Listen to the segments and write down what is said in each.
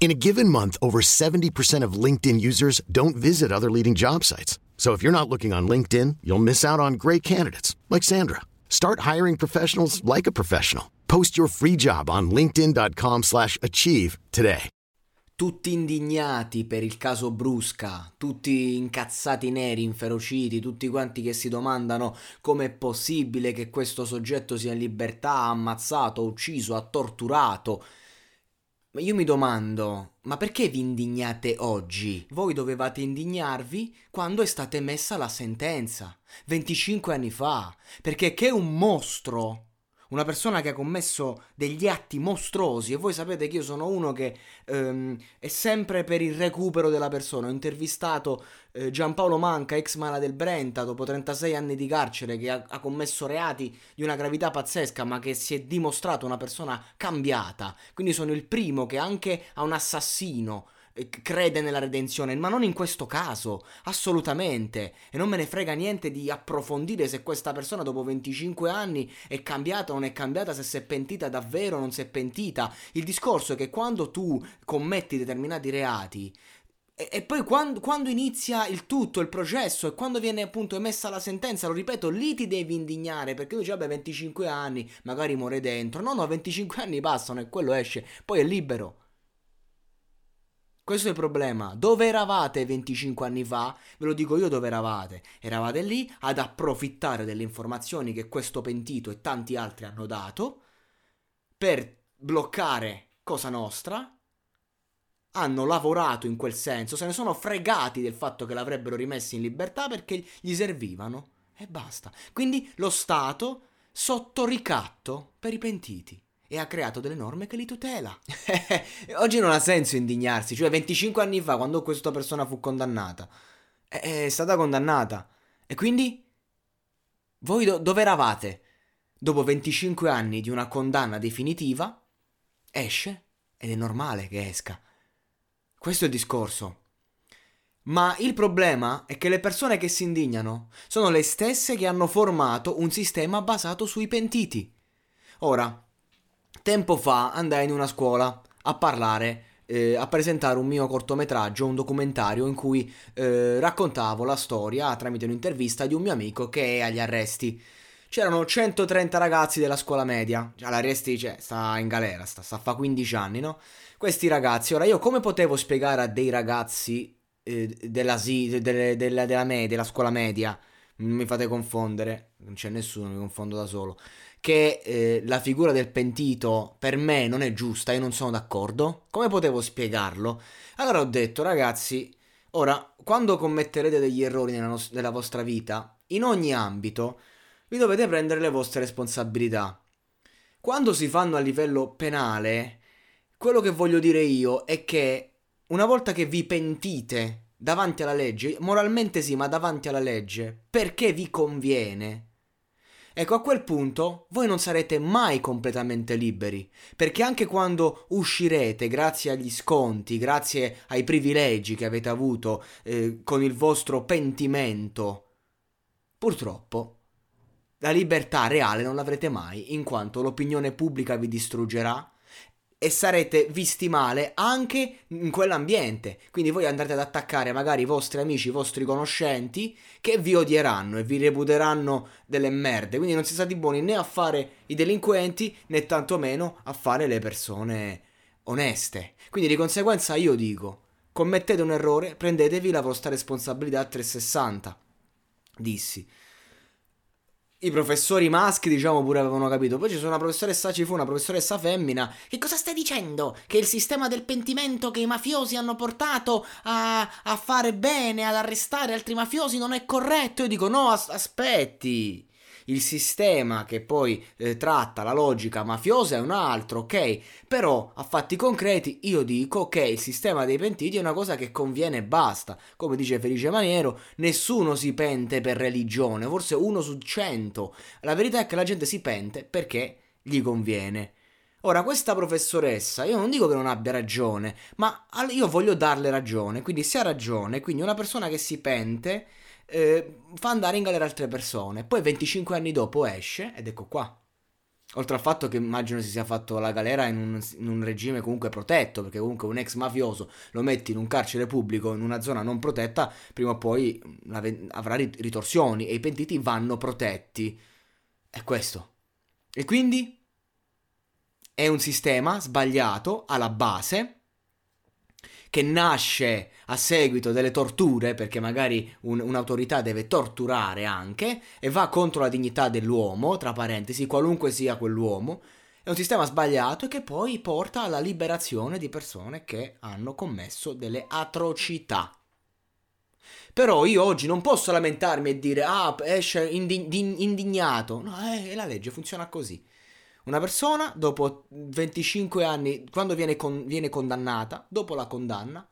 In a given month, over 70% of LinkedIn users don't visit other leading job sites. So if you're not looking on LinkedIn, you'll miss out on great candidates like Sandra. Start hiring professionals like a professional. Post your free job on linkedin.com/achieve today. tutti indignati per il caso Brusca, tutti incazzati neri, inferociti, tutti quanti che si domandano com'è possibile che questo soggetto sia in libertà, ammazzato, ucciso, torturato. Ma io mi domando, ma perché vi indignate oggi? Voi dovevate indignarvi quando è stata emessa la sentenza, 25 anni fa, perché che un mostro una persona che ha commesso degli atti mostruosi e voi sapete che io sono uno che ehm, è sempre per il recupero della persona. Ho intervistato eh, Giampaolo Manca, ex mala del Brenta, dopo 36 anni di carcere, che ha, ha commesso reati di una gravità pazzesca, ma che si è dimostrato una persona cambiata. Quindi sono il primo che anche a un assassino crede nella redenzione, ma non in questo caso, assolutamente. E non me ne frega niente di approfondire se questa persona dopo 25 anni è cambiata o non è cambiata, se si è pentita davvero o non si è pentita. Il discorso è che quando tu commetti determinati reati, e, e poi quando, quando, inizia il tutto, il processo, e quando viene appunto emessa la sentenza, lo ripeto, lì ti devi indignare perché tu dici, vabbè, 25 anni, magari muore dentro. No, no, 25 anni passano e quello esce, poi è libero. Questo è il problema. Dove eravate 25 anni fa? Ve lo dico io dove eravate. Eravate lì ad approfittare delle informazioni che questo pentito e tanti altri hanno dato per bloccare Cosa Nostra. Hanno lavorato in quel senso, se ne sono fregati del fatto che l'avrebbero rimesso in libertà perché gli servivano. E basta. Quindi lo Stato sotto ricatto per i pentiti e ha creato delle norme che li tutela. Oggi non ha senso indignarsi, cioè 25 anni fa quando questa persona fu condannata, è stata condannata. E quindi voi do- dove eravate? Dopo 25 anni di una condanna definitiva, esce ed è normale che esca. Questo è il discorso. Ma il problema è che le persone che si indignano sono le stesse che hanno formato un sistema basato sui pentiti. Ora, Tempo fa andai in una scuola a parlare eh, a presentare un mio cortometraggio, un documentario in cui eh, raccontavo la storia tramite un'intervista di un mio amico che è agli arresti. C'erano 130 ragazzi della scuola media, cioè l'arresti cioè, sta in galera, sta, sta fa 15 anni, no? Questi ragazzi, ora io come potevo spiegare a dei ragazzi eh, della, della, della, della media, della scuola media, mi fate confondere, non c'è nessuno, mi confondo da solo che eh, la figura del pentito per me non è giusta, io non sono d'accordo. Come potevo spiegarlo? Allora ho detto, ragazzi, ora, quando commetterete degli errori nella, nos- nella vostra vita, in ogni ambito, vi dovete prendere le vostre responsabilità. Quando si fanno a livello penale, quello che voglio dire io è che una volta che vi pentite davanti alla legge, moralmente sì, ma davanti alla legge, perché vi conviene, Ecco, a quel punto voi non sarete mai completamente liberi, perché anche quando uscirete grazie agli sconti, grazie ai privilegi che avete avuto eh, con il vostro pentimento, purtroppo la libertà reale non l'avrete mai, in quanto l'opinione pubblica vi distruggerà, e sarete visti male anche in quell'ambiente. Quindi voi andrete ad attaccare magari i vostri amici, i vostri conoscenti che vi odieranno e vi reputeranno delle merde. Quindi non si stati buoni né a fare i delinquenti né tantomeno a fare le persone oneste. Quindi di conseguenza io dico, commettete un errore, prendetevi la vostra responsabilità a 360. Dissi i professori maschi, diciamo, pure avevano capito. Poi ci sono una professoressa, ci fu una professoressa femmina. Che cosa stai dicendo? Che il sistema del pentimento che i mafiosi hanno portato a, a fare bene, ad arrestare altri mafiosi non è corretto? Io dico, no, as- aspetti. Il sistema che poi eh, tratta la logica mafiosa è un altro, ok? Però a fatti concreti io dico che il sistema dei pentiti è una cosa che conviene e basta. Come dice Felice Maniero, nessuno si pente per religione, forse uno su cento. La verità è che la gente si pente perché gli conviene. Ora, questa professoressa, io non dico che non abbia ragione, ma io voglio darle ragione, quindi se ha ragione, quindi una persona che si pente eh, fa andare in galera altre persone, poi 25 anni dopo esce ed ecco qua. Oltre al fatto che immagino si sia fatto la galera in un, in un, regime comunque protetto, perché comunque un ex mafioso lo metti in un carcere pubblico, in una zona non protetta, prima o poi avrà ritorsioni e i pentiti vanno protetti. È questo. E quindi è un sistema sbagliato alla base che nasce a seguito delle torture, perché magari un, un'autorità deve torturare anche, e va contro la dignità dell'uomo, tra parentesi, qualunque sia quell'uomo. È un sistema sbagliato che poi porta alla liberazione di persone che hanno commesso delle atrocità. Però io oggi non posso lamentarmi e dire, ah, esce indignato. No, eh, la legge funziona così. Una persona dopo 25 anni, quando viene, con, viene condannata, dopo la condanna,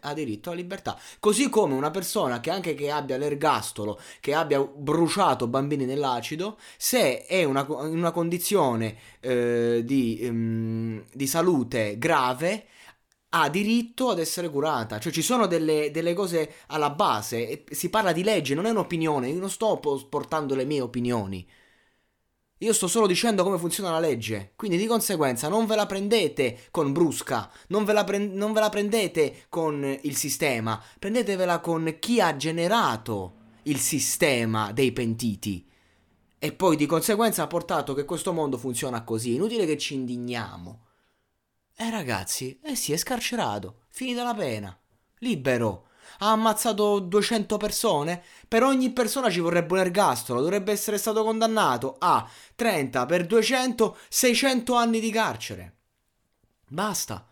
ha diritto alla libertà. Così come una persona che anche che abbia l'ergastolo, che abbia bruciato bambini nell'acido, se è una, in una condizione eh, di, um, di, salute grave, ha diritto ad essere curata. Cioè ci sono delle, delle cose alla base, si parla di legge, non è un'opinione, io non sto portando le mie opinioni. Io sto solo dicendo come funziona la legge, quindi di conseguenza non ve la prendete con Brusca, non ve la, pre- non ve la prendete con il sistema, prendetevela con chi ha generato il sistema dei pentiti. E poi di conseguenza ha portato che questo mondo funziona così, inutile che ci indigniamo. Eh ragazzi, eh sì, è scarcerato, finita la pena, libero ha ammazzato 200 persone, per ogni persona ci vorrebbe un ergastolo, dovrebbe essere stato condannato a 30 per 200, 600 anni di carcere. Basta.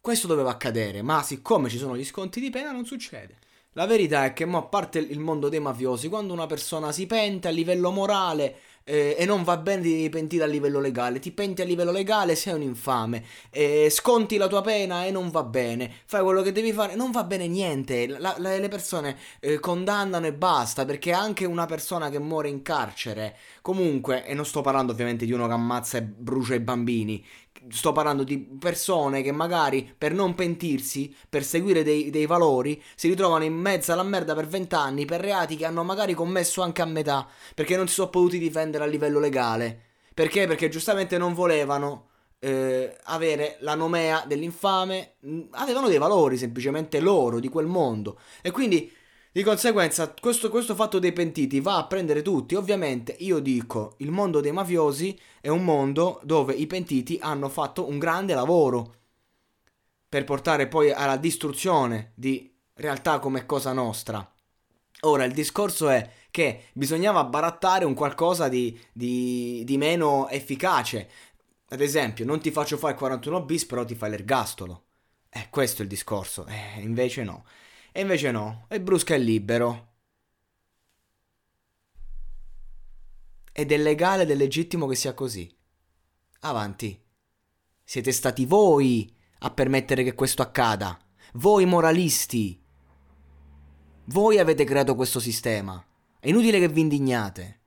Questo doveva accadere, ma siccome ci sono gli sconti di pena non succede. La verità è che, mo, a parte il mondo dei mafiosi, quando una persona si pente a livello morale eh, e non va bene di pentire a livello legale. Ti penti a livello legale, sei un infame. Eh, sconti la tua pena e non va bene. Fai quello che devi fare, non va bene niente. La, la, le persone eh, condannano e basta. Perché anche una persona che muore in carcere, comunque, e non sto parlando ovviamente di uno che ammazza e brucia i bambini, sto parlando di persone che magari per non pentirsi, per seguire dei, dei valori, si ritrovano in mezzo alla merda per vent'anni per reati che hanno magari commesso anche a metà, perché non si sono potuti difendere a livello legale. Perché? Perché giustamente non volevano eh, avere la nomea dell'infame, avevano dei valori semplicemente loro, di quel mondo. E quindi di conseguenza, questo, questo, fatto dei pentiti va a prendere tutti. Ovviamente, io dico, il mondo dei mafiosi è un mondo dove i pentiti hanno fatto un grande lavoro per portare poi alla distruzione di realtà come Cosa Nostra. Ora, il discorso è che bisognava barattare un qualcosa di, di, di meno efficace. Ad esempio, non ti faccio fare il 41 bis, però ti fai l'ergastolo. Eh, questo è il discorso. Eh, invece no. E invece no, e Brusca è libero. Ed è legale ed è legittimo che sia così. Avanti. Siete stati voi a permettere che questo accada. Voi moralisti. Voi avete creato questo sistema. È inutile che vi indignate.